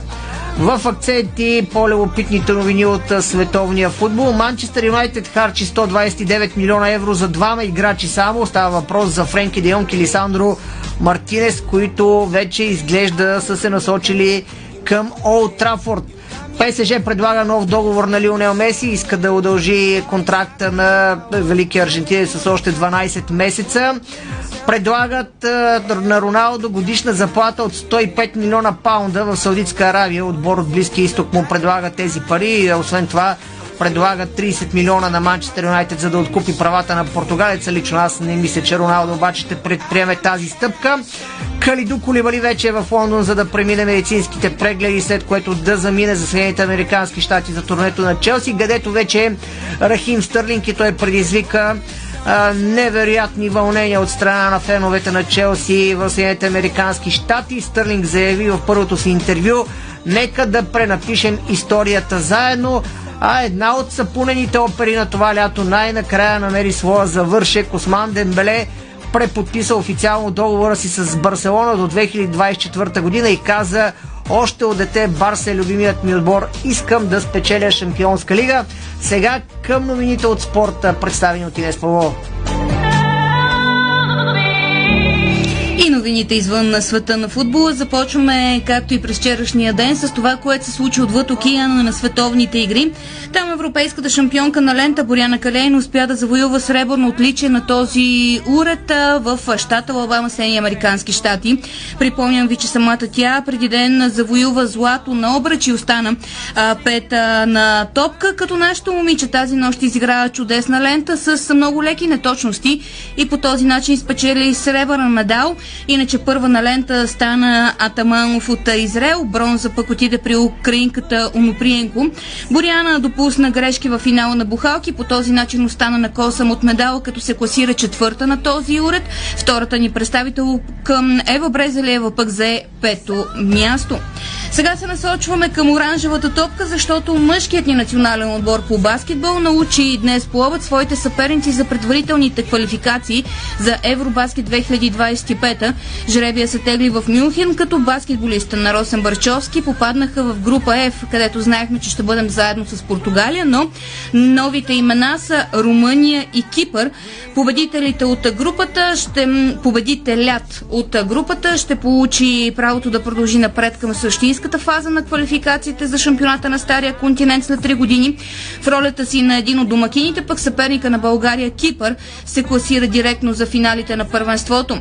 В акценти по-любопитните новини от световния футбол. Манчестър Юнайтед харчи 129 милиона евро за двама играчи само. Става въпрос за Френки Дейонг и Лисандро Мартинес, които вече изглежда са се насочили към Олд Трафорд. ПСЖ предлага нов договор на Лионел Меси, иска да удължи контракта на Великия Аржентинец с още 12 месеца. Предлагат на Роналдо годишна заплата от 105 милиона паунда в Саудитска Аравия. Отбор от Близкия изток му предлага тези пари. Освен това, предлагат 30 милиона на Манчестър Юнайтед, за да откупи правата на португалеца. Лично аз не мисля, че Роналдо обаче ще предприеме тази стъпка. Калиду Колибали вече е в Лондон, за да премине медицинските прегледи, след което да замине за Съединените Американски щати за турнето на Челси, където вече е Рахим Стърлинг и той предизвика невероятни вълнения от страна на феновете на Челси в Съединените Американски щати. Стърлинг заяви в първото си интервю Нека да пренапишем историята заедно а една от сапунените опери на това лято най-накрая намери своя завършек. Осман Дембеле преподписа официално договора си с Барселона до 2024 година и каза още от дете Барса е любимият ми отбор. Искам да спечеля Шампионска лига. Сега към новините от спорта, представени от Инес Павлова. Новините извън на света на футбола започваме, както и през вчерашния ден, с това, което се случи отвъд океана на световните игри. Там европейската шампионка на лента Боряна Калейн успя да завоюва сребърно отличие на този уред в щата Алабама, Съединени Американски щати. Припомням ви, че самата тя преди ден завоюва злато на обръч и остана пета на топка, като нашето момиче тази нощ изигра чудесна лента с много леки неточности и по този начин спечели сребърен медал. Иначе първа на лента стана Атаманов от Израел, бронза пък отиде при украинката Оноприенко. Боряна допусна грешки в финала на Бухалки, по този начин остана на косъм от медала, като се класира четвърта на този уред. Втората ни представител към Ева Брезелева пък зае пето място. Сега се насочваме към оранжевата топка, защото мъжкият ни национален отбор по баскетбол научи днес по своите съперници за предварителните квалификации за Евробаскет 2025. Жребия се тегли в Мюнхен, като баскетболиста на Росен Барчовски попаднаха в група F, където знаехме, че ще бъдем заедно с Португалия, но новите имена са Румъния и Кипър. Победителите от групата ще победителят от групата ще получи правото да продължи напред към същинската фаза на квалификациите за шампионата на Стария континент след 3 години. В ролята си на един от домакините, пък съперника на България Кипър се класира директно за финалите на първенството.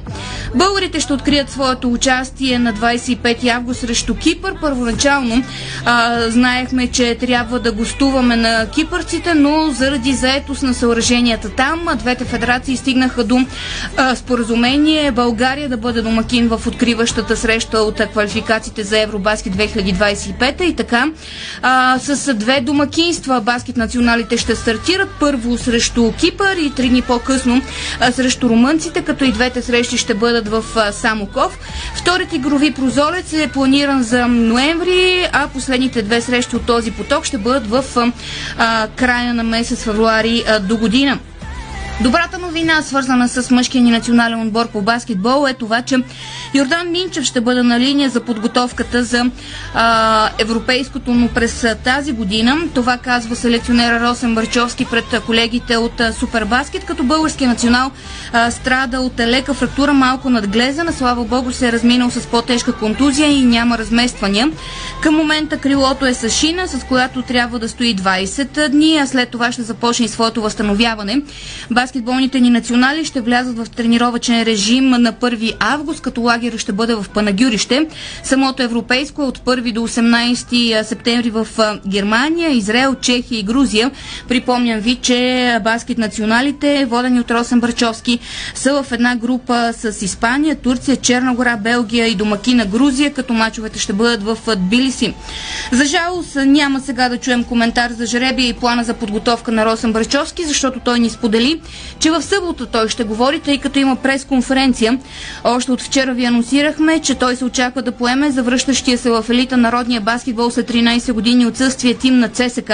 Българите ще открият своето участие на 25 август срещу Кипър. Първоначално а, знаехме, че трябва да гостуваме на кипърците, но заради заетост на съоръженията там, двете федерации стигнаха до а, споразумение България да бъде домакин в откриващата среща от квалификациите за Евробаски баскет 2025 и така. А, с две домакинства баскет националите ще стартират първо срещу Кипър и три дни по-късно срещу румънците, като и двете срещи ще бъдат в Самоков. Вторият игрови прозорец е планиран за ноември, а последните две срещи от този поток ще бъдат в а, края на месец февруари до година. Добрата новина, свързана с мъжкия ни национален отбор по баскетбол, е това, че Йордан Минчев ще бъде на линия за подготовката за а, европейското, но през тази година. Това казва селекционера Росен Барчовски пред колегите от Супербаскет, като българския национал а, страда от лека фрактура малко надглезена. Слава Богу се е разминал с по-тежка контузия и няма размествания. Към момента крилото е с шина, с която трябва да стои 20 дни, а след това ще започне своето възстановяване баскетболните ни национали ще влязат в тренировачен режим на 1 август, като лагер ще бъде в Панагюрище. Самото европейско е от 1 до 18 септември в Германия, Израел, Чехия и Грузия. Припомням ви, че баскет националите, водени от Росен Брачовски, са в една група с Испания, Турция, Черна гора, Белгия и домакина Грузия, като мачовете ще бъдат в Тбилиси. За жалост няма сега да чуем коментар за жребия и плана за подготовка на Росен Брачовски, защото той ни сподели, че в събота той ще говори, тъй като има пресконференция. Още от вчера ви анонсирахме, че той се очаква да поеме завръщащия се в елита народния баскетбол след 13 години отсъствие тим на ЦСК.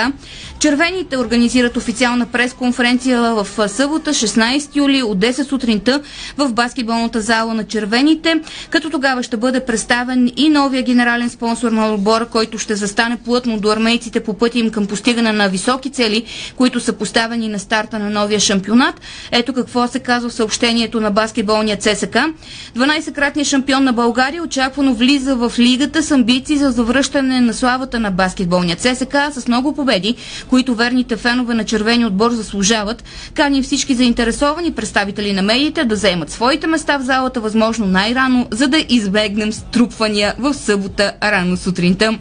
Червените организират официална пресконференция в събота, 16 юли от 10 сутринта в баскетболната зала на червените, като тогава ще бъде представен и новия генерален спонсор на отбора, който ще застане плътно до армейците по пътя им към постигане на високи цели, които са поставени на старта на новия шампионат. Ето какво се казва в съобщението на баскетболния ЦСК. 12-кратният шампион на България очаквано влиза в лигата с амбиции за завръщане на славата на баскетболния ЦСК с много победи, които верните фенове на червени отбор заслужават. Кани всички заинтересовани представители на медиите да заемат своите места в залата възможно най-рано, за да избегнем струпвания в събота рано сутринта.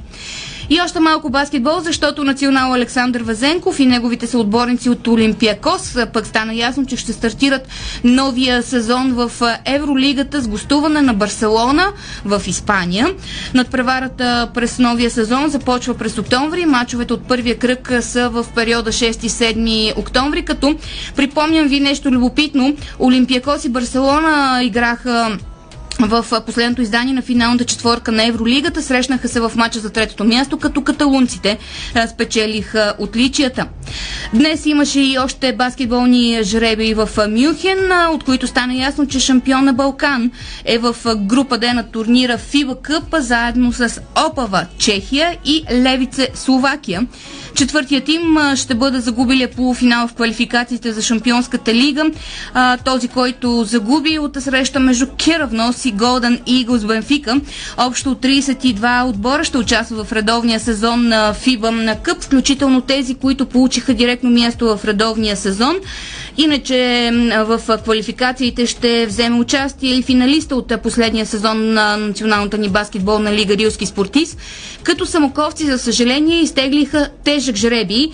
И още малко баскетбол, защото национал Александър Вазенков и неговите съотборници от Олимпиакос пък стана ясно, че ще стартират новия сезон в Евролигата с гостуване на Барселона в Испания. Надпреварата през новия сезон започва през октомври. Мачовете от първия кръг са в периода 6-7 октомври, като припомням ви нещо любопитно. Олимпиакос и Барселона играха в последното издание на финалната четворка на Евролигата. Срещнаха се в мача за третото място, като каталунците спечелиха отличията. Днес имаше и още баскетболни жреби в Мюнхен, от които стана ясно, че шампион на Балкан е в група Д на турнира FIBA Cup, заедно с Опава Чехия и Левице Словакия. Четвъртият тим ще бъде загубилия полуфинал в квалификациите за Шампионската лига. Този, който загуби от среща между Керавнос и Голден Eagles Бенфика. Общо 32 отбора ще участват в редовния сезон на FIBA на Къп, включително тези, които получиха директно място в редовния сезон. Иначе в квалификациите ще вземе участие и финалиста от последния сезон на Националната ни баскетболна лига Рилски спортист, като самоковци, за съжаление, изтеглиха тежък жреби,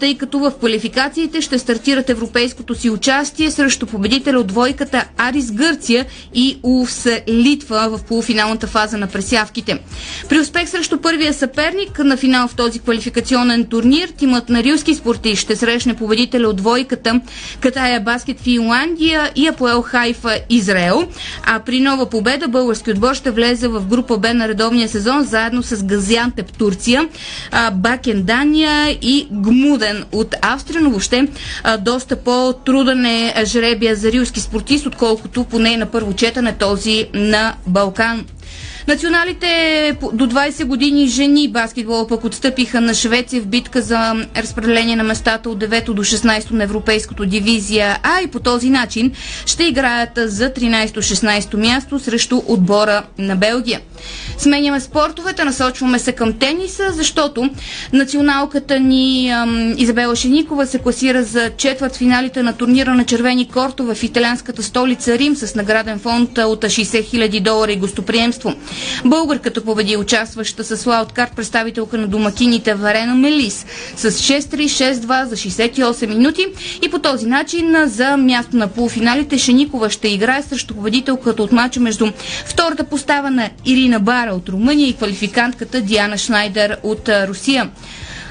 тъй като в квалификациите ще стартират европейското си участие срещу победителя от двойката Арис Гърция и УФС Литва в полуфиналната фаза на пресявките. При успех срещу първия съперник на финал в този квалификационен турнир, тимът на Рилски спортист ще срещне победителя от двойката Катая Баскет Финландия и Апоел Хайфа Израел. А при нова победа български отбор ще влезе в група Б на редовния сезон заедно с Газиантеп Турция, Бакен Дания и Гмуден от Австрия, но въобще доста по-труден е жребия за рилски спортист, отколкото поне на първо четане този на Балкан. Националите до 20 години жени баскетбол пък отстъпиха на Швеция в битка за разпределение на местата от 9 до 16 на Европейското дивизия А и по този начин ще играят за 13-16 място срещу отбора на Белгия. Сменяме спортовете, насочваме се към тениса, защото националката ни ам, Изабела Шеникова се класира за четвърт финалите на турнира на червени кортове в италианската столица Рим с награден фонд от 60 000 долара и гостоприемство. Българката победи участваща с лауткарт представителка на домакините Варена Мелис с 6-3-6-2 за 68 минути и по този начин за място на полуфиналите Шеникова ще играе срещу победителката от мача между втората постава на Ирина Бара от Румъния и квалификантката Диана Шнайдер от Русия.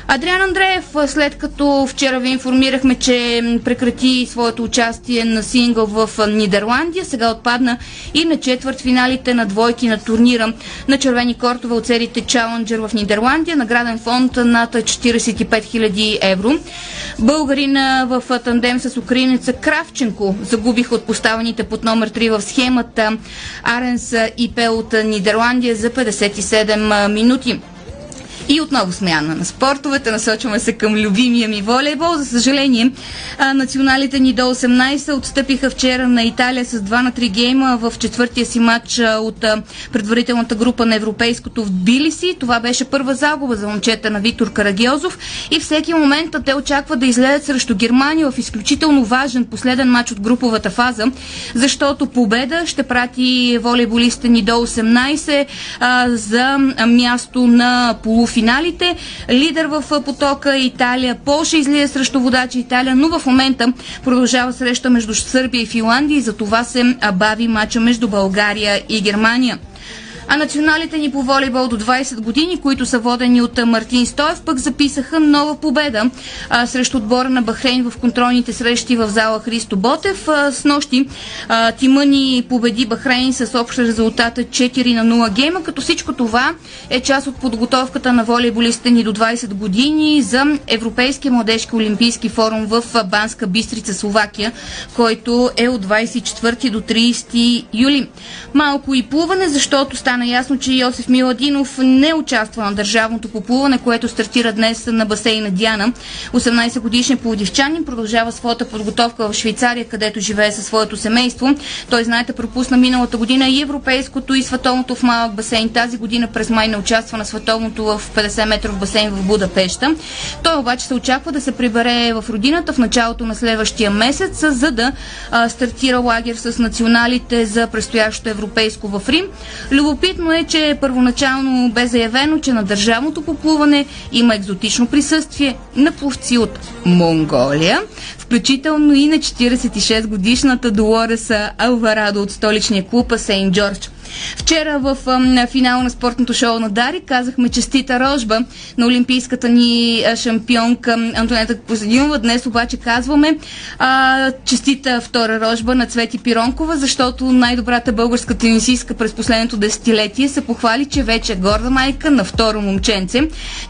Адриан Андреев, след като вчера ви информирахме, че прекрати своето участие на сингъл в Нидерландия, сега отпадна и на четвърт финалите на двойки на турнира на червени кортове от серите Challenger в Нидерландия, награден фонд над 45 000 евро. Българина в тандем с украинеца Кравченко загубиха от поставените под номер 3 в схемата Аренс и Пе от Нидерландия за 57 минути. И отново смяна на спортовете. Насочваме се към любимия ми волейбол. За съжаление, националите ни до 18 отстъпиха вчера на Италия с 2 на 3 гейма в четвъртия си матч от предварителната група на Европейското в Билиси. Това беше първа загуба за момчета на Виктор Карагиозов и всеки момент те очакват да излезат срещу Германия в изключително важен последен матч от груповата фаза, защото победа ще прати волейболистите ни до 18 а, за място на полуфинал финалите. Лидер в потока Италия. Полша излиза срещу водача Италия, но в момента продължава среща между Сърбия и Финландия и за това се бави мача между България и Германия. А националите ни по волейбол до 20 години, които са водени от Мартин Стоев, пък записаха нова победа а, срещу отбора на Бахрейн в контролните срещи в зала Христо Ботев. А, с нощи а, тима ни победи Бахрейн с общ резултата 4 на 0 гейма, като всичко това е част от подготовката на волейболистите ни до 20 години за Европейския младежки олимпийски форум в Банска Бистрица, Словакия, който е от 24 до 30 юли. Малко и плуване, защото стана стана ясно, че Йосиф Миладинов не участва на държавното поплуване, което стартира днес на басейна Диана. 18 годишният плодивчанин продължава своята подготовка в Швейцария, където живее със своето семейство. Той, знаете, пропусна миналата година и европейското и световното в малък басейн. Тази година през май не участва на световното в 50 метров басейн в Будапешта. Той обаче се очаква да се прибере в родината в началото на следващия месец, за да а, стартира лагер с националите за предстоящото европейско в Рим. Любопитно Любопитно е, че първоначално бе заявено, че на държавното поплуване има екзотично присъствие на пловци от Монголия, включително и на 46 годишната Долореса Алварадо от столичния клуб Сейнт Джордж. Вчера в на финал на спортното шоу на Дари казахме честита рожба на олимпийската ни шампионка Антонета Козадинова. Днес обаче казваме а, честита втора рожба на Цвети Пиронкова, защото най-добрата българска тенисистка през последното десетилетие се похвали, че вече е горда майка на второ момченце.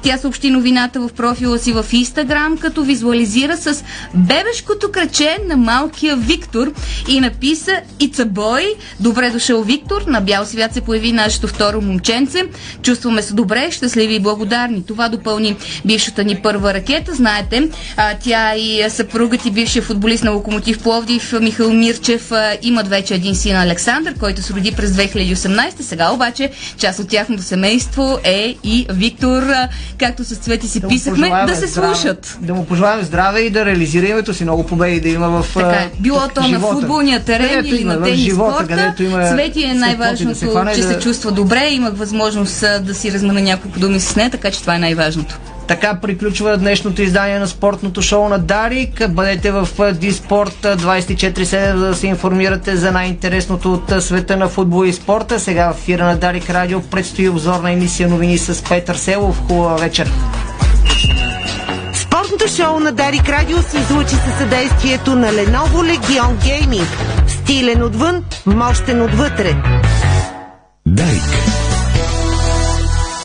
Тя съобщи новината в профила си в Инстаграм, като визуализира с бебешкото кръче на малкия Виктор и написа It's a. Добре дошъл Виктор на бял свят се появи нашето второ момченце. Чувстваме се добре, щастливи и благодарни. Това допълни бившата ни първа ракета. Знаете, тя и съпругът и бившия футболист на Локомотив Пловдив Михаил Мирчев имат вече един син Александър, който се роди през 2018. Сега обаче част от тяхното семейство е и Виктор, както с цвети си да писахме, да се здраве, слушат. Да му пожелаем здраве и да реализира името си. Много победи да има в така е. Било то на футболния терен или на тенис спорта. Цвети е най-важно най-важното, да се хване, че да... се чувства добре. Имах възможност да си размена няколко думи с нея, така че това е най-важното. Така приключва днешното издание на спортното шоу на Дарик. Бъдете в Диспорт 24-7, за да се информирате за най-интересното от света на футбол и спорта. Сега в ефира на Дарик Радио предстои обзорна емисия новини с Петър Селов. Хубава вечер! Спортното шоу на Дарик Радио се излучи със съдействието на Lenovo Legion Gaming. Стилен отвън, мощен отвътре. Nike.